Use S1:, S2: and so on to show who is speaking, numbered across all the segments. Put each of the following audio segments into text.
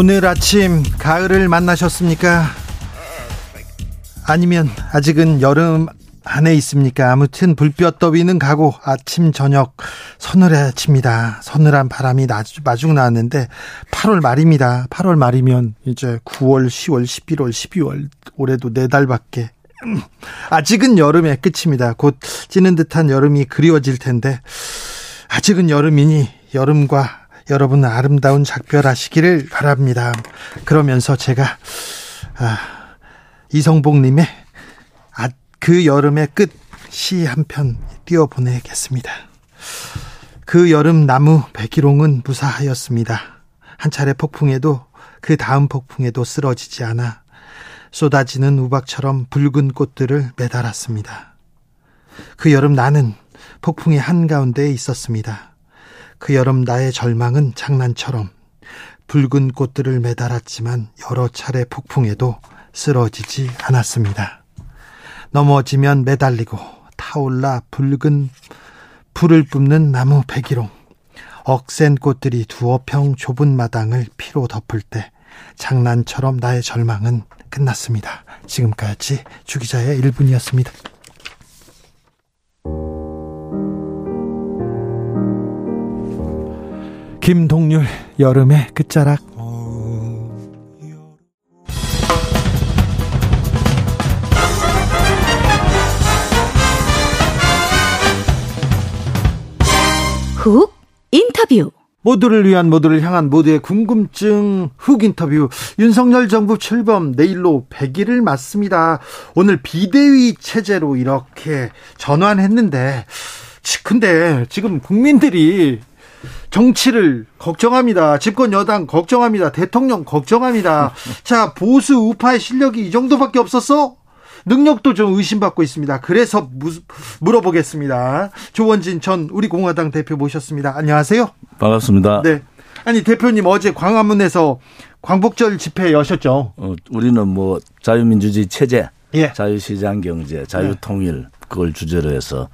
S1: 오늘 아침 가을을 만나셨습니까? 아니면 아직은 여름 안에 있습니까? 아무튼 불볕 더위는 가고 아침 저녁 서늘해집니다. 서늘한 바람이 마중 나왔는데 8월 말입니다. 8월 말이면 이제 9월, 10월, 11월, 12월 올해도 네 달밖에 아직은 여름의 끝입니다. 곧 찌는 듯한 여름이 그리워질 텐데 아직은 여름이니 여름과 여러분 아름다운 작별하시기를 바랍니다. 그러면서 제가 아, 이성복님의 아, 그 여름의 끝 시 한 편 띄워 보내겠습니다. 그 여름 나무 백일홍은 무사하였습니다. 한 차례 폭풍에도 그 다음 폭풍에도 쓰러지지 않아 쏟아지는 우박처럼 붉은 꽃들을 매달았습니다. 그 여름 나는 폭풍의 한가운데에 있었습니다. 그 여름 나의 절망은 장난처럼 붉은 꽃들을 매달았지만 여러 차례 폭풍에도 쓰러지지 않았습니다. 넘어지면 매달리고 타올라 붉은 불을 뿜는 나무 백일홍. 억센 꽃들이 두어 평 좁은 마당을 피로 덮을 때 장난처럼 나의 절망은 끝났습니다. 지금까지 주기자의 1분이었습니다. 김동률 여름의 끝자락.
S2: 훅 인터뷰.
S1: 모두를 위한 모두를 향한 모두의 궁금증 훅 인터뷰. 윤석열 정부 출범 내일로 100일을 맞습니다. 오늘 비대위 체제로 이렇게 전환했는데 근데 지금 국민들이 정치를 걱정합니다. 집권 여당 걱정합니다. 대통령 걱정합니다. 자, 보수 우파의 실력이 이 정도밖에 없었어? 능력도 좀 의심받고 있습니다. 그래서 무, 물어보겠습니다. 조원진 전 우리 공화당 대표 모셨습니다. 안녕하세요.
S3: 반갑습니다.
S1: 네. 아니 대표님 어제 광화문에서 광복절 집회 여셨죠?
S3: 어, 우리는 뭐 자유민주주의 체제,
S1: 예.
S3: 자유시장 경제, 자유통일 그걸 주제로 해서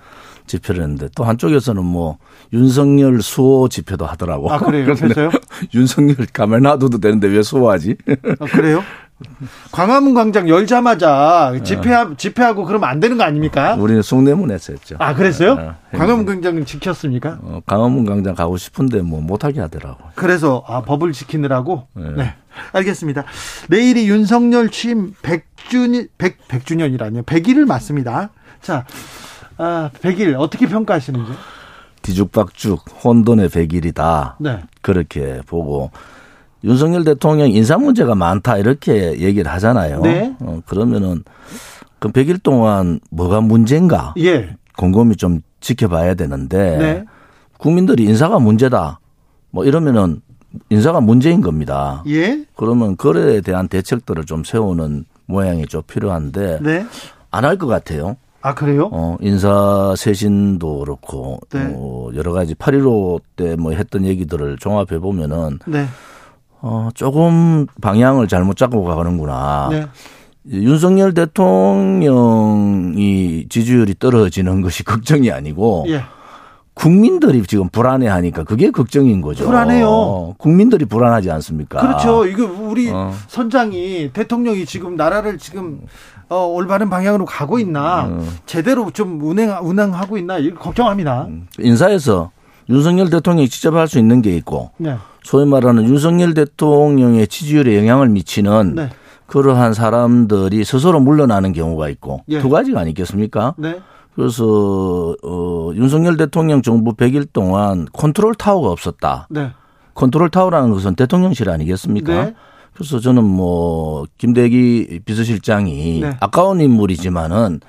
S3: 집회를 했는데 또 한쪽에서는 뭐 윤석열 수호 집회도 하더라고.
S1: 아 그래요? 그래서요?
S3: 윤석열 가만 놔둬도 되는데 왜 수호하지?
S1: 아, 그래요? 광화문 광장 열자마자 집회 집회하고 그러면 안 되는 거 아닙니까?
S3: 우리는 숭례문에서 했죠.
S1: 아 그랬어요?
S3: 어,
S1: 광화문 광장은 지켰습니까?
S3: 어, 광화문 광장 가고 싶은데 뭐 못하게 하더라고.
S1: 그래서 아 법을 지키느라고.
S3: 네.
S1: 네. 알겠습니다. 내일이 윤석열 취임 100주년 100 100주년이라뇨. 100일을 맞습니다. 자, 아, 100일 어떻게 평가하시는지?
S3: 뒤죽박죽 혼돈의 100일이다.
S1: 네.
S3: 그렇게 보고 윤석열 대통령 인사 문제가 많다 이렇게 얘기를 하잖아요.
S1: 네.
S3: 어, 그러면은 그 100일 동안 뭐가 문제인가
S1: 예.
S3: 곰곰이 좀 지켜봐야 되는데
S1: 네.
S3: 국민들이 인사가 문제다 뭐 이러면은 인사가 문제인 겁니다.
S1: 예.
S3: 그러면 그에 대한 대책들을 좀 세우는 모양이 좀 필요한데
S1: 네.
S3: 안할 것 같아요.
S1: 아, 그래요?
S3: 어, 인사 쇄신도 그렇고
S1: 네.
S3: 어, 여러 가지 8.15 때 뭐 했던 얘기들을 종합해 보면은
S1: 네.
S3: 어, 조금 방향을 잘못 잡고 가는구나.
S1: 네.
S3: 윤석열 대통령이 지지율이 떨어지는 것이 걱정이 아니고
S1: 예.
S3: 국민들이 지금 불안해하니까 그게 걱정인 거죠.
S1: 불안해요.
S3: 국민들이 불안하지 않습니까?
S1: 그렇죠. 이거 우리
S3: 어.
S1: 선장이 대통령이 지금 나라를 지금 어, 올바른 방향으로 가고 있나
S3: 어.
S1: 제대로 좀 운행 운행하고 있나 걱정합니다.
S3: 인사에서 윤석열 대통령이 직접 할 수 있는 게 있고
S1: 네.
S3: 소위 말하는 윤석열 대통령의 지지율에 영향을 미치는
S1: 네.
S3: 그러한 사람들이 스스로 물러나는 경우가 있고
S1: 예.
S3: 두 가지가 아니겠습니까?
S1: 네.
S3: 그래서 어 윤석열 대통령 정부 100일 동안 컨트롤 타워가 없었다.
S1: 네.
S3: 컨트롤 타워라는 것은 대통령실 아니겠습니까?
S1: 네.
S3: 그래서 저는 뭐 김대기 비서실장이
S1: 네.
S3: 아까운 인물이지만은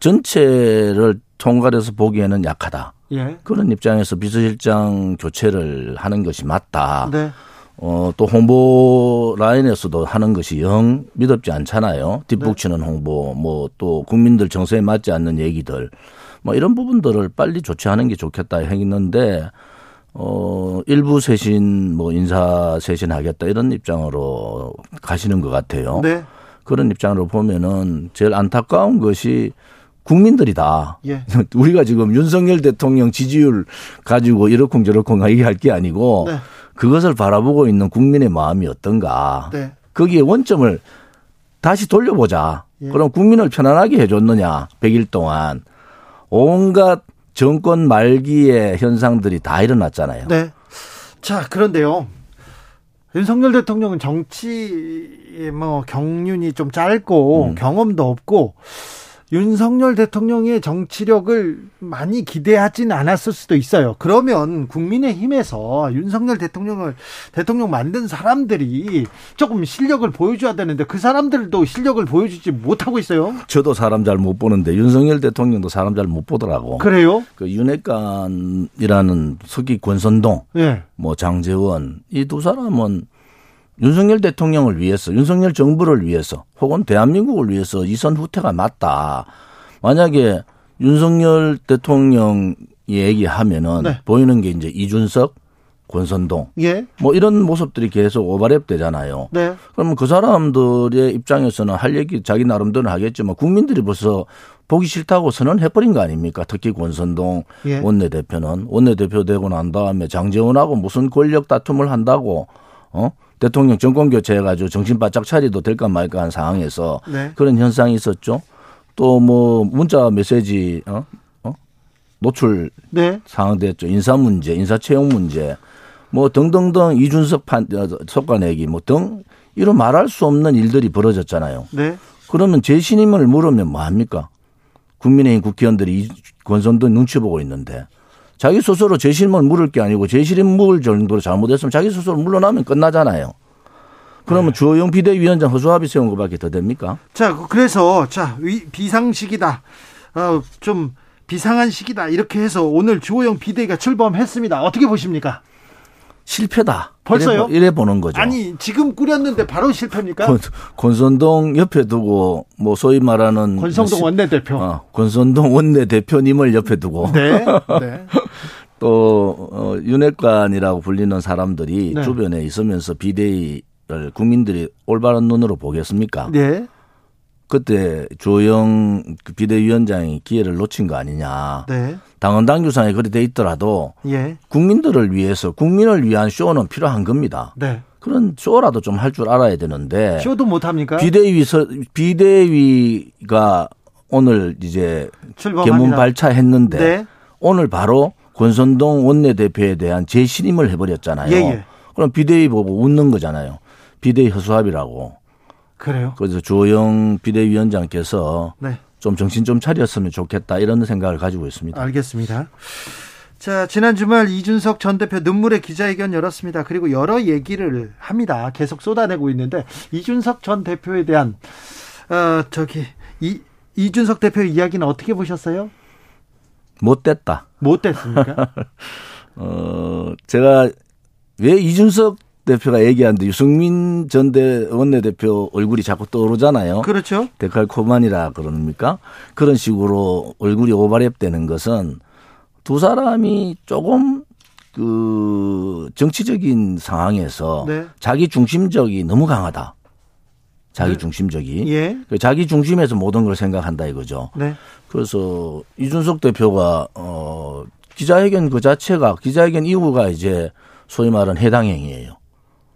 S3: 전체를 총괄해서 보기에는 약하다.
S1: 예.
S3: 그런 입장에서 비서실장 교체를 하는 것이 맞다.
S1: 네.
S3: 어, 또 홍보 라인에서도 하는 것이 영 믿업지 않잖아요. 뒷북치는
S1: 네.
S3: 홍보, 뭐 또 국민들 정서에 맞지 않는 얘기들, 뭐 이런 부분들을 빨리 조치하는 게 좋겠다 했는데, 어, 일부 쇄신, 뭐 인사 쇄신 하겠다 이런 입장으로 가시는 것 같아요.
S1: 네.
S3: 그런 입장으로 보면은 제일 안타까운 것이 국민들이다.
S1: 예.
S3: 우리가 지금 윤석열 대통령 지지율 가지고 이러쿵저러쿵 얘기할 게 아니고
S1: 네.
S3: 그것을 바라보고 있는 국민의 마음이 어떤가.
S1: 네.
S3: 거기에 원점을 다시 돌려보자.
S1: 예.
S3: 그럼 국민을 편안하게 해줬느냐. 100일 동안. 온갖 정권 말기의 현상들이 다 일어났잖아요.
S1: 네. 자, 그런데요. 윤석열 대통령은 정치 뭐 경륜이 좀 짧고
S3: 음.
S1: 경험도 없고 윤석열 대통령의 정치력을 많이 기대하진 않았을 수도 있어요. 그러면 국민의힘에서 윤석열 대통령을 대통령 만든 사람들이 조금 실력을 보여줘야 되는데 그 사람들도 실력을 보여주지 못하고 있어요.
S3: 저도 사람 잘 못 보는데 윤석열 대통령도 사람 잘 못 보더라고.
S1: 그래요?
S3: 그 윤핵관이라는 서기 권선동,
S1: 예.
S3: 뭐 장재원 이 두 사람은 윤석열 대통령을 위해서, 윤석열 정부를 위해서, 혹은 대한민국을 위해서 이선 후퇴가 맞다. 만약에 윤석열 대통령 얘기하면은
S1: 네.
S3: 보이는 게 이제 이준석, 권선동
S1: 예.
S3: 뭐 이런 모습들이 계속 오버랩 되잖아요.
S1: 네.
S3: 그러면 그 사람들의 입장에서는 할 얘기 자기 나름대로 하겠지만 국민들이 벌써 보기 싫다고 선언해버린 거 아닙니까? 특히 권선동
S1: 예.
S3: 원내대표는 원내대표 되고 난 다음에 장재원하고 무슨 권력 다툼을 한다고 어 대통령 정권 교체해가지고 정신 바짝 차리도 될까 말까 한 상황에서
S1: 네.
S3: 그런 현상이 있었죠. 또 뭐 문자 메시지 어? 어? 노출
S1: 네.
S3: 상황 됐죠. 인사 문제, 인사 채용 문제, 뭐 등등등 이준석 판 어, 속가내기 뭐 등 이런 말할 수 없는 일들이 벌어졌잖아요.
S1: 네.
S3: 그러면 재신임을 물으면 뭐 합니까? 국민의힘 국회의원들이 이 권선동 눈치 보고 있는데 자기 스스로 재신임을 물을 게 아니고 재신임 물을 정도로 잘못했으면 자기 스스로 물러나면 끝나잖아요. 그러면 주호영 비대위원장 허수아비 세운 것밖에 더 됩니까?
S1: 자, 그래서 자 위- 비상식이다. 어, 좀 비상한 시기다. 이렇게 해서 오늘 주호영 비대위가 출범했습니다. 어떻게 보십니까?
S3: 실패다.
S1: 벌써요?
S3: 이래, 보- 이래 보는 거죠.
S1: 아니 지금 꾸렸는데 바로 실패입니까?
S3: 권, 권선동 옆에 두고 뭐 소위 말하는
S1: 권성동 원내대표.
S3: 어, 권선동 원내 대표님을 옆에 두고
S1: 네. 네.
S3: 또 어, 윤핵관이라고 불리는 사람들이
S1: 네.
S3: 주변에 있으면서 비대위를 국민들이 올바른 눈으로 보겠습니까?
S1: 네.
S3: 그때 조영 그 비대위원장이 기회를 놓친 거 아니냐.
S1: 네.
S3: 당헌 당규상에 그리 돼 있더라도
S1: 예.
S3: 국민들을 위해서 국민을 위한 쇼는 필요한 겁니다.
S1: 네.
S3: 그런 쇼라도 좀 할 줄 알아야 되는데
S1: 쇼도 못 합니까?
S3: 비대위 서 비대위가 오늘 이제. 개문 발차했는데
S1: 네.
S3: 오늘 바로 권선동 원내대표에 대한 재신임을 해버렸잖아요.
S1: 예, 예.
S3: 그럼 비대위 보고 웃는 거잖아요. 비대위 허수아비라고.
S1: 그래요.
S3: 그래서 조영 비대위원장께서
S1: 네.
S3: 좀 정신 좀 차렸으면 좋겠다 이런 생각을 가지고 있습니다.
S1: 알겠습니다. 자, 지난 주말 이준석 전 대표 눈물의 기자회견 열었습니다. 그리고 여러 얘기를 합니다. 계속 쏟아내고 있는데 이준석 전 대표에 대한 어, 저기 이 이준석 대표의 이야기는 어떻게 보셨어요?
S3: 못됐다.
S1: 못 됐습니까?
S3: 어, 제가 왜 이준석 대표가 얘기하는데 유승민 전대 원내대표 얼굴이 자꾸 떠오르잖아요.
S1: 그렇죠.
S3: 데칼코만이라 그럽니까? 그런 식으로 얼굴이 오버랩 되는 것은 두 사람이 조금 그 정치적인 상황에서
S1: 네.
S3: 자기 중심적이 너무 강하다. 자기
S1: 네.
S3: 중심적이.
S1: 예.
S3: 그 자기 중심에서 모든 걸 생각한다 이거죠.
S1: 네.
S3: 그래서 이준석 대표가 어 기자회견 그 자체가 기자회견 이후가 이제 소위 말하는 해당 행위예요.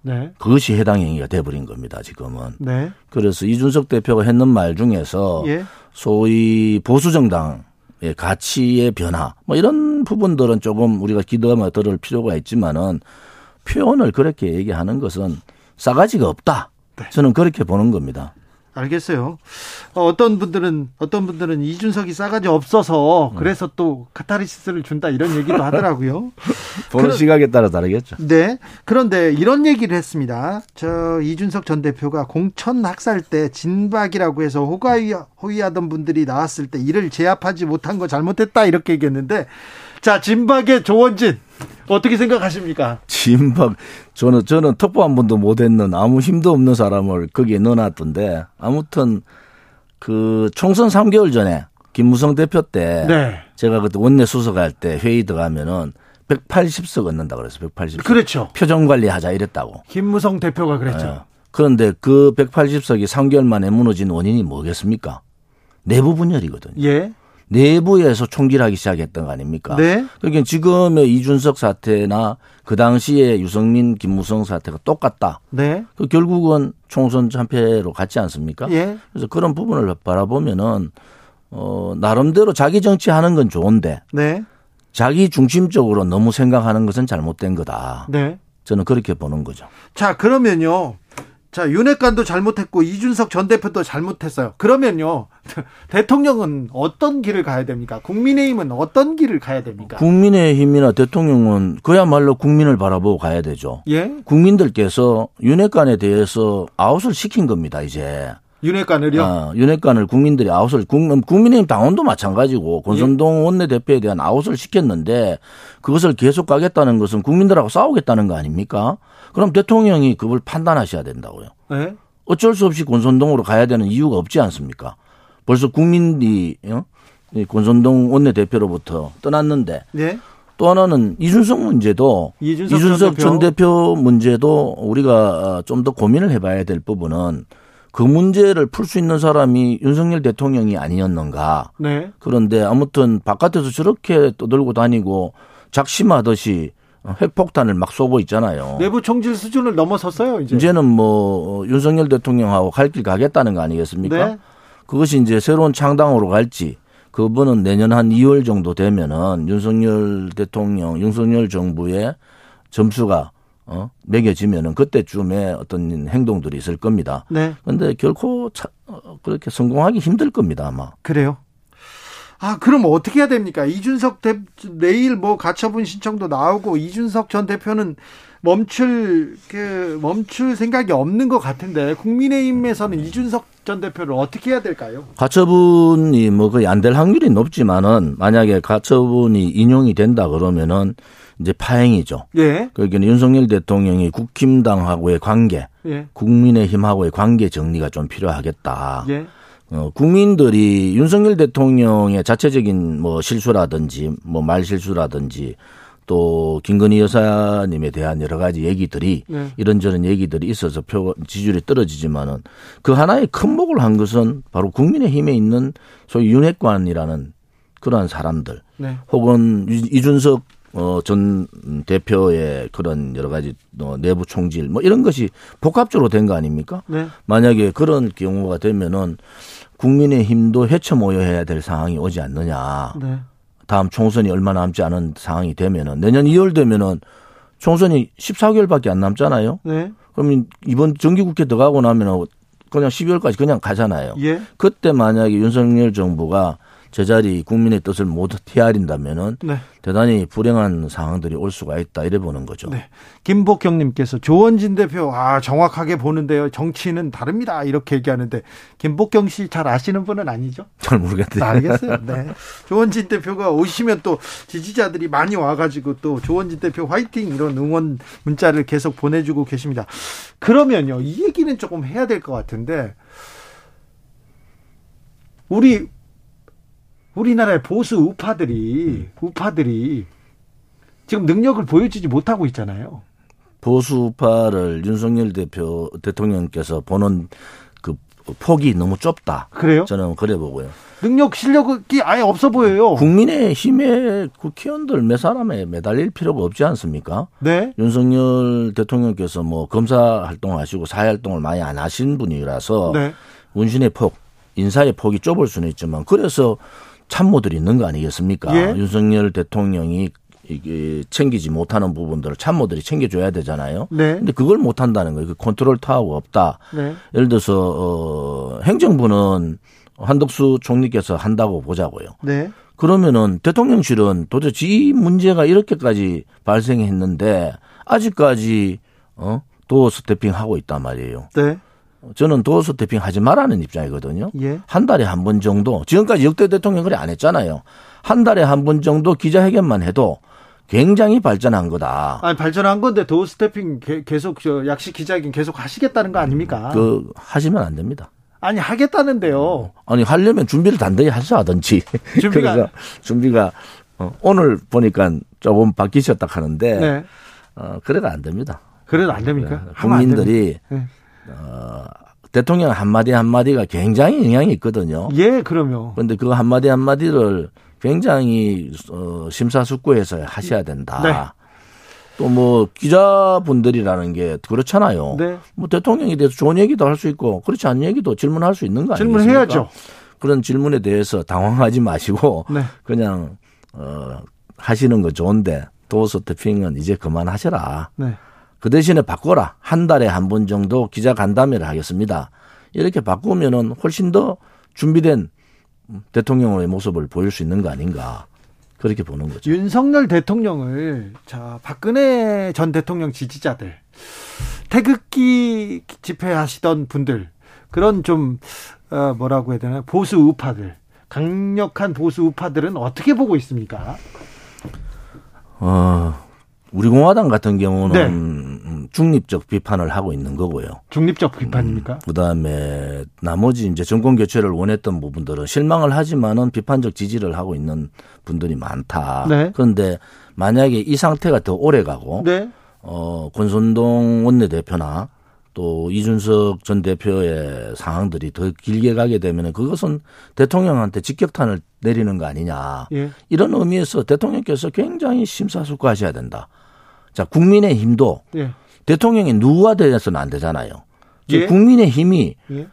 S1: 네.
S3: 그것이 해당 행위가 돼버린 겁니다 지금은.
S1: 네.
S3: 그래서 이준석 대표가 했는 말 중에서
S1: 예.
S3: 소위 보수 정당 의 가치의 변화 뭐 이런 부분들은 조금 우리가 기도하며 들을 필요가 있지만은 표현을 그렇게 얘기하는 것은 싸가지가 없다.
S1: 네.
S3: 저는 그렇게 보는 겁니다.
S1: 알겠어요. 어, 어떤 분들은 어떤 분들은 이준석이 싸가지 없어서 그래서 또 카타르시스를 준다 이런 얘기도 하더라고요.
S3: 보는 시각에 따라 다르겠죠.
S1: 네. 그런데 이런 얘기를 했습니다. 저 이준석 전 대표가 공천 학살 때 진박이라고 해서 호가이, 호위하던 분들이 나왔을 때 이를 제압하지 못한 거 잘못했다 이렇게 얘기했는데 자 진박의 조원진 어떻게 생각하십니까?
S3: 진박 저는 저는 특보 한 번도 못 했는 아무 힘도 없는 사람을 거기에 넣어놨던데 아무튼 그 총선 3개월 전에 김무성 대표 때
S1: 네.
S3: 제가 그때 원내 수석할 때 회의 들어가면은 180석 얻는다 그래서 180석.
S1: 그렇죠.
S3: 표정 관리하자 이랬다고.
S1: 김무성 대표가 그랬죠.
S3: 예. 그런데 그 180석이 3개월 만에 무너진 원인이 뭐겠습니까? 내부 분열이거든요.
S1: 예.
S3: 내부에서 총질하기 시작했던 거 아닙니까?
S1: 네.
S3: 그러니까 지금의 이준석 사태나 그 당시에 유성민, 김무성 사태가 똑같다.
S1: 네.
S3: 그 결국은 총선 참패로 갔지 않습니까?
S1: 예.
S3: 그래서 그런 부분을 바라보면은 어 나름대로 자기 정치 하는 건 좋은데
S1: 네.
S3: 자기 중심적으로 너무 생각하는 것은 잘못된 거다.
S1: 네.
S3: 저는 그렇게 보는 거죠.
S1: 자, 그러면요. 자, 윤핵관도 잘못했고 이준석 전 대표도 잘못했어요. 그러면요. 대통령은 어떤 길을 가야 됩니까? 국민의힘은 어떤 길을 가야 됩니까?
S3: 국민의힘이나 대통령은 그야말로 국민을 바라보고 가야 되죠.
S1: 예?
S3: 국민들께서 윤핵관에 대해서 아웃을 시킨 겁니다, 이제.
S1: 윤핵관을요?
S3: 아, 윤핵관을 국민들이 아웃을 국- 국민의힘 당원도 마찬가지고
S1: 예.
S3: 권성동 원내대표에 대한 아웃을 시켰는데 그것을 계속 가겠다는 것은 국민들하고 싸우겠다는 거 아닙니까? 그럼 대통령이 그걸 판단하셔야 된다고요.
S1: 네.
S3: 어쩔 수 없이 권선동으로 가야 되는 이유가 없지 않습니까? 벌써 국민이 어? 이 권선동 원내대표로부터 떠났는데
S1: 네.
S3: 또 하나는 이준석 문제도
S1: 이준석
S3: 이준석, 전전 대표 문제도 우리가 좀 더 고민을 해봐야 될 부분은 그 문제를 풀 수 있는 사람이 윤석열 대통령이 아니었는가.
S1: 네.
S3: 그런데 아무튼 바깥에서 저렇게 떠들고 다니고 작심하듯이 핵폭탄을 막 쏘고 있잖아요.
S1: 내부 총질 수준을 넘어섰어요, 이제.
S3: 이제는 뭐 윤석열 대통령하고 갈 길 가겠다는 거 아니겠습니까?
S1: 네.
S3: 그것이 이제 새로운 창당으로 갈지 그분은 내년 한 2월 정도 되면은 윤석열 대통령, 윤석열 정부의 점수가 어 매겨지면은 그때쯤에 어떤 행동들이 있을 겁니다.
S1: 네.
S3: 그런데 결코 차, 어, 그렇게 성공하기 힘들 겁니다 아마.
S1: 그래요. 아, 그럼 어떻게 해야 됩니까? 이준석 대, 내일 뭐 가처분 신청도 나오고 이준석 전 대표는 멈출 그 멈출 생각이 없는 것 같은데 국민의힘에서는 이준석 전 대표를 어떻게 해야 될까요?
S3: 가처분이 뭐 거의 안 될 확률이 높지만은 만약에 가처분이 인용이 된다 그러면은 이제 파행이죠.
S1: 예.
S3: 그러니까 윤석열 대통령이 국힘당하고의 관계,
S1: 예.
S3: 국민의힘하고의 관계 정리가 좀 필요하겠다.
S1: 예.
S3: 어, 국민들이 윤석열 대통령의 자체적인 뭐 실수라든지 뭐 말 실수라든지 또 김건희 여사님에 대한 여러 가지 얘기들이
S1: 네.
S3: 이런저런 얘기들이 있어서 표 지지율이 떨어지지만은 그 하나의 큰 목을 한 것은 바로 국민의힘에 있는 소위 윤핵관이라는 그러한 사람들
S1: 네.
S3: 혹은 이- 이준석 어, 전 대표의 그런 여러 가지 어, 내부 총질 뭐 이런 것이 복합적으로 된 거 아닙니까?
S1: 네.
S3: 만약에 그런 경우가 되면은 국민의 힘도 헤쳐 모여야 될 상황이 오지 않느냐.
S1: 네.
S3: 다음 총선이 얼마 남지 않은 상황이 되면은 내년 2월 되면은 총선이 14개월밖에 안 남잖아요.
S1: 네.
S3: 그러면 이번 정기국회 들어가고 나면 그냥 12월까지 그냥 가잖아요.
S1: 예.
S3: 그때 만약에 윤석열 정부가 제자리 국민의 뜻을 못 헤아린다면은
S1: 네.
S3: 대단히 불행한 상황들이 올 수가 있다 이래 보는 거죠.
S1: 네. 김복경님께서 조원진 대표 아 정확하게 보는데요. 정치는 다릅니다. 이렇게 얘기하는데 김복경 씨 잘 아시는 분은 아니죠?
S3: 잘 모르겠네요.
S1: 알겠어요. 네. 조원진 대표가 오시면 또 지지자들이 많이 와가지고 또 조원진 대표 화이팅 이런 응원 문자를 계속 보내주고 계십니다. 그러면요 이 얘기는 조금 해야 될 것 같은데 우리 우리나라의 보수 우파들이 우파들이 지금 능력을 보여주지 못하고 있잖아요.
S3: 보수파를 윤석열 대표 대통령께서 보는 그 폭이 너무 좁다.
S1: 그래요?
S3: 저는 그래 보고요.
S1: 능력 실력이 아예 없어 보여요.
S3: 국민의 힘에 국회의원들 몇 사람에 매달릴 필요가 없지 않습니까?
S1: 네.
S3: 윤석열 대통령께서 뭐 검사 활동을 하시고 사회 활동을 많이 안 하신 분이라서
S1: 네.
S3: 운신의 폭, 인사의 폭이 좁을 수는 있지만 그래서 참모들이 있는 거 아니겠습니까?
S1: 예.
S3: 윤석열 대통령이 이게 챙기지 못하는 부분들을 참모들이 챙겨줘야 되잖아요.
S1: 네.
S3: 근데 그걸 못 한다는 거예요. 그 컨트롤 타워가 없다.
S1: 네.
S3: 예를 들어서 어 행정부는 한덕수 총리께서 한다고 보자고요.
S1: 네.
S3: 그러면은 대통령실은 도대체 이 문제가 이렇게까지 발생했는데 아직까지 어 doorstepping 하고 있단 말이에요.
S1: 네.
S3: 저는 doorstepping 하지 말라는 입장이거든요.
S1: 예.
S3: 한 달에 한 번 정도 지금까지 역대 대통령 그래 안 했잖아요. 한 달에 한 번 정도 기자회견만 해도 굉장히 발전한 거다.
S1: 아니 발전한 건데 doorstepping 게- 계속 저 약식 기자회견 계속 하시겠다는 거 아닙니까?
S3: 그 하시면 안 됩니다.
S1: 아니 하겠다는데요.
S3: 아니 하려면 준비를 단단히 하셔야 하든지.
S1: 준비가-
S3: 그래서 준비가 어, 오늘 보니까 조금 바뀌셨다 하는데
S1: 네.
S3: 어, 그래가 안 됩니다.
S1: 그래도 안 됩니까?
S3: 네,
S1: 하면 안
S3: 국민들이
S1: 됩니까?
S3: 어, 대통령 한마디 한마디가 굉장히 영향이 있거든요.
S1: 예. 예, 그럼요.
S3: 그런데 그 한마디 한마디를 굉장히 어, 심사숙고해서 하셔야 된다.
S1: 네.
S3: 또뭐 기자분들이라는 게 그렇잖아요.
S1: 네.
S3: 뭐 대통령에 대해서 좋은 얘기도 할 수 있고 그렇지 않은 얘기도 질문할 수 있는 거 아니겠습니까?
S1: 질문해야죠.
S3: 그런 질문에 대해서 당황하지 마시고
S1: 네.
S3: 그냥 어 하시는 거 좋은데 도어스 태핑은 이제 그만하셔라.
S1: 네.
S3: 그 대신에 바꿔라. 한 달에 한 번 정도 기자 간담회를 하겠습니다. 이렇게 바꾸면은 훨씬 더 준비된 대통령의 모습을 보일 수 있는 거 아닌가. 그렇게 보는 거죠.
S1: 윤석열 대통령을 자 박근혜 전 대통령 지지자들 태극기 집회하시던 분들 그런 좀 어, 뭐라고 해야 되나 보수 우파들 강력한 보수 우파들은 어떻게 보고 있습니까?
S3: 어, 우리 공화당 같은 경우는
S1: 네.
S3: 음, 중립적 비판을 하고 있는 거고요.
S1: 중립적 비판입니까?
S3: 그 다음에 나머지 이제 정권 교체를 원했던 부분들은 실망을 하지만은 비판적 지지를 하고 있는 분들이 많다.
S1: 네.
S3: 그런데 만약에 이 상태가 더 오래 가고
S1: 네.
S3: 어, 권선동 원내대표나 또 이준석 전 대표의 상황들이 더 길게 가게 되면 그것은 대통령한테 직격탄을 내리는 거 아니냐.
S1: 예.
S3: 이런 의미에서 대통령께서 굉장히 심사숙고하셔야 된다. 자, 국민의 힘도
S1: 예.
S3: 대통령이 누가 되어서는 안 되잖아요.
S1: 예.
S3: 국민의 힘이
S1: 예.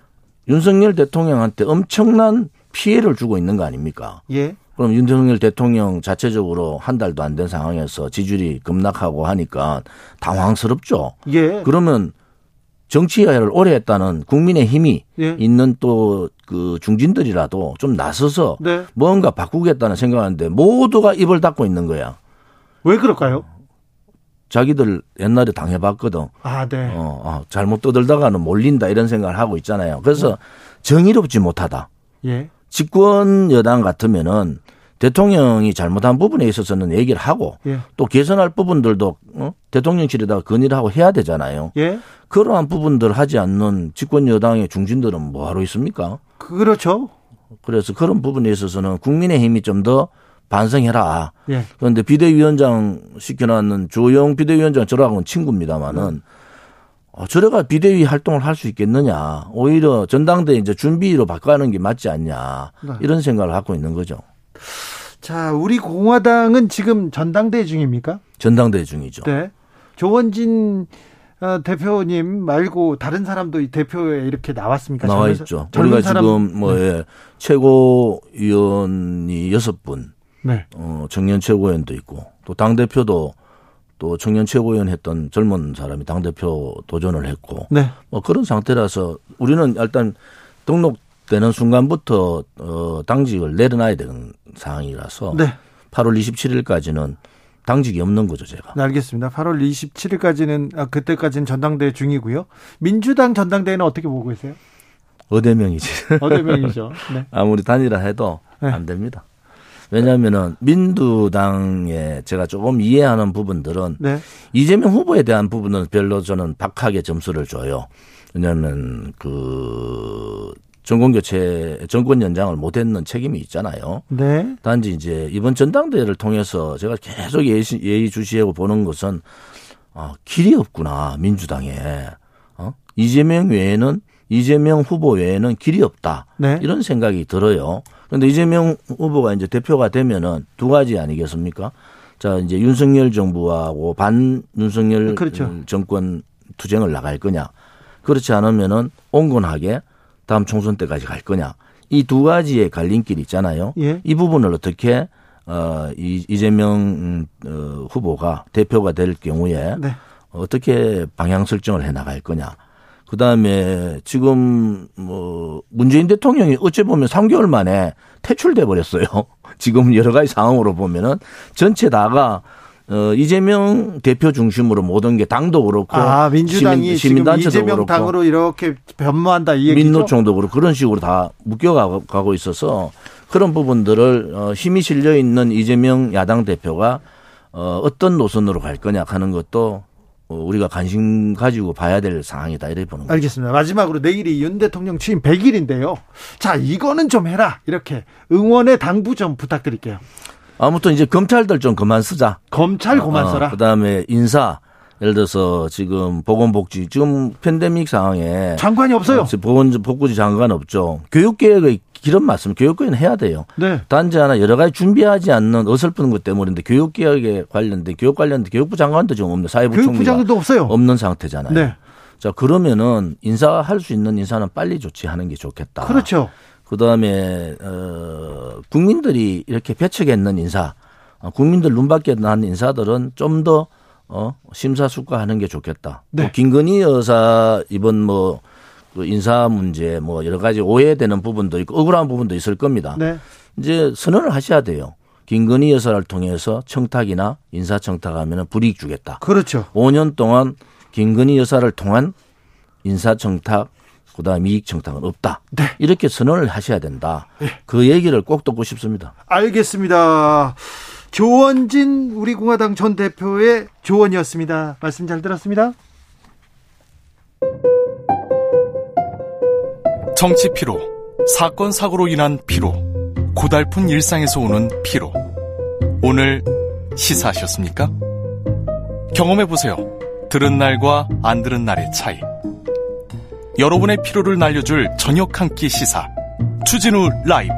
S3: 윤석열 대통령한테 엄청난 피해를 주고 있는 거 아닙니까?
S1: 예.
S3: 그럼 윤석열 대통령 자체적으로 한 달도 안 된 상황에서 지지율이 급락하고 하니까 당황스럽죠.
S1: 예.
S3: 그러면 정치화를 오래 했다는 국민의 힘이
S1: 예.
S3: 있는 또 그 중진들이라도 좀 나서서
S1: 네.
S3: 뭔가 바꾸겠다는 생각하는데 모두가 입을 닫고 있는 거야.
S1: 왜 그럴까요?
S3: 자기들 옛날에 당해봤거든.
S1: 아, 네.
S3: 어, 어, 잘못 떠들다가는 몰린다 이런 생각을 하고 있잖아요. 그래서 정의롭지 못하다.
S1: 예.
S3: 집권 여당 같으면은 대통령이 잘못한 부분에 있어서는 얘기를 하고
S1: 예.
S3: 또 개선할 부분들도 어? 대통령실에다가 건의를 하고 해야 되잖아요.
S1: 예.
S3: 그러한 부분들 하지 않는 집권 여당의 중진들은 뭐하러 있습니까?
S1: 그렇죠.
S3: 그래서 그런 부분에 있어서는 국민의 힘이 좀 더 반성해라.
S1: 예.
S3: 그런데 비대위원장 시켜놨는 조영 비대위원장 저랑은 친구입니다만은 어, 저래가 비대위 활동을 할 수 있겠느냐. 오히려 전당대 이제 준비로 바꿔가는 게 맞지 않냐.
S1: 네.
S3: 이런 생각을 갖고 있는 거죠.
S1: 자, 우리 공화당은 지금 전당대 중입니까?
S3: 전당대 중이죠.
S1: 네. 조원진 어, 대표님 말고 다른 사람도 이 대표에 이렇게 나왔습니까?
S3: 나와 있죠. 우리가
S1: 사람-
S3: 지금 뭐 예, 최고위원이 여섯 분,
S1: 네.
S3: 어, 청년 최고위원도 있고 또 당 대표도 또 청년 최고위원 했던 젊은 사람이 당 대표 도전을 했고
S1: 네.
S3: 뭐 그런 상태라서 우리는 일단 등록되는 순간부터 어, 당직을 내려놔야 되는 상황이라서
S1: 네.
S3: 8월 27일까지는 당직이 없는 거죠, 제가.
S1: 네, 알겠습니다. 8월 27일까지는 아, 그때까지는 전당대 중이고요. 민주당 전당대회는 어떻게 보고 계세요?
S3: 어대명이지.
S1: 어느 명이죠? 네.
S3: 아무리 단일화 해도
S1: 네.
S3: 안 됩니다. 왜냐하면은 민주당에 제가 조금 이해하는 부분들은
S1: 네.
S3: 이재명 후보에 대한 부분은 별로 저는 박하게 점수를 줘요. 왜냐하면 그 정권 교체 정권 연장을 못했는 책임이 있잖아요.
S1: 네.
S3: 단지 이제 이번 전당대회를 통해서 제가 계속 예의, 예의 주시하고 보는 것은 어, 길이 없구나 민주당에 어? 이재명 외에는 이재명 후보 외에는 길이 없다
S1: 네.
S3: 이런 생각이 들어요. 그런데 이재명 후보가 이제 대표가 되면은 두 가지 아니겠습니까? 자 이제 윤석열 정부하고 반 윤석열
S1: 그렇죠.
S3: 정권 투쟁을 나갈 거냐? 그렇지 않으면은 온건하게 다음 총선 때까지 갈 거냐? 이 두 가지의 갈림길이 있잖아요.
S1: 예.
S3: 이 부분을 어떻게 어 이- 이재명 음, 어, 후보가 대표가 될 경우에
S1: 네.
S3: 어떻게 방향 설정을 해 나갈 거냐. 그 다음에 지금 뭐 문재인 대통령이 어찌 보면 3개월 만에 퇴출돼 버렸어요. 지금 여러 가지 상황으로 보면은 전체 다가 어 이재명 대표 중심으로 모든 게 당도 그렇고
S1: 아, 민주당이
S3: 시민,
S1: 지금
S3: 시민 단체도
S1: 이재명
S3: 그렇고
S1: 당으로 이렇게 변모한다 이 얘기죠?
S3: 민노총도 그렇고 그런 식으로 다 묶여가고 있어서 그런 부분들을 어, 힘이 실려 있는 이재명 야당 대표가 어, 어떤 노선으로 갈 거냐 하는 것도 어, 우리가 관심 가지고 봐야 될 상황이다 이렇게 보는 거죠.
S1: 알겠습니다. 마지막으로 내일이 윤 대통령 취임 100일인데요. 자, 이거는 좀 해라. 이렇게 응원의 당부 좀 부탁드릴게요.
S3: 아무튼 이제 검찰들 좀 그만 쓰자.
S1: 검찰 그만 써라.
S3: 어, 그다음에 인사 예를 들어서 지금 보건복지 지금 팬데믹 상황에
S1: 장관이 없어요.
S3: 어, 보건 복구지 장관 없죠. 교육계획의 기름 맞으면 교육계획은 해야 돼요.
S1: 네.
S3: 단지 하나 여러 가지 준비하지 않는 어설픈 것 때문인데 교육개혁에 관련된 교육 관련된 교육부 장관도 지금 없는 사회부
S1: 장관도 없어요.
S3: 없는 상태잖아요.
S1: 네.
S3: 자 그러면은 인사할 수 있는 인사는 빨리 조치하는 게 좋겠다.
S1: 그렇죠.
S3: 그 다음에 어 국민들이 이렇게 배척했는 인사, 어, 국민들 눈밖에 난 인사들은 좀더 어, 심사숙고하는 게 좋겠다.
S1: 네.
S3: 또 김건희 여사 이번 뭐그 인사 문제 뭐 여러 가지 오해되는 부분도 있고 억울한 부분도 있을 겁니다.
S1: 네.
S3: 이제 선언을 하셔야 돼요. 김건희 여사를 통해서 청탁이나 인사 청탁하면 불이익 주겠다.
S1: 그렇죠.
S3: 5년 동안 김건희 여사를 통한 인사 청탁 그다음 이익 청탁은 없다.
S1: 네.
S3: 이렇게 선언을 하셔야 된다. 그 얘기를 꼭 듣고 싶습니다.
S1: 알겠습니다. 조원진 우리 공화당 전 대표의 조언이었습니다. 말씀 잘 들었습니다.
S4: 정치 피로, 사건 사고로 인한 피로, 고달픈 일상에서 오는 피로. 오늘 시사하셨습니까? 경험해 보세요. 들은 날과 안 들은 날의 차이. 여러분의 피로를 날려줄 저녁 한 끼 시사. 추진우 라이브.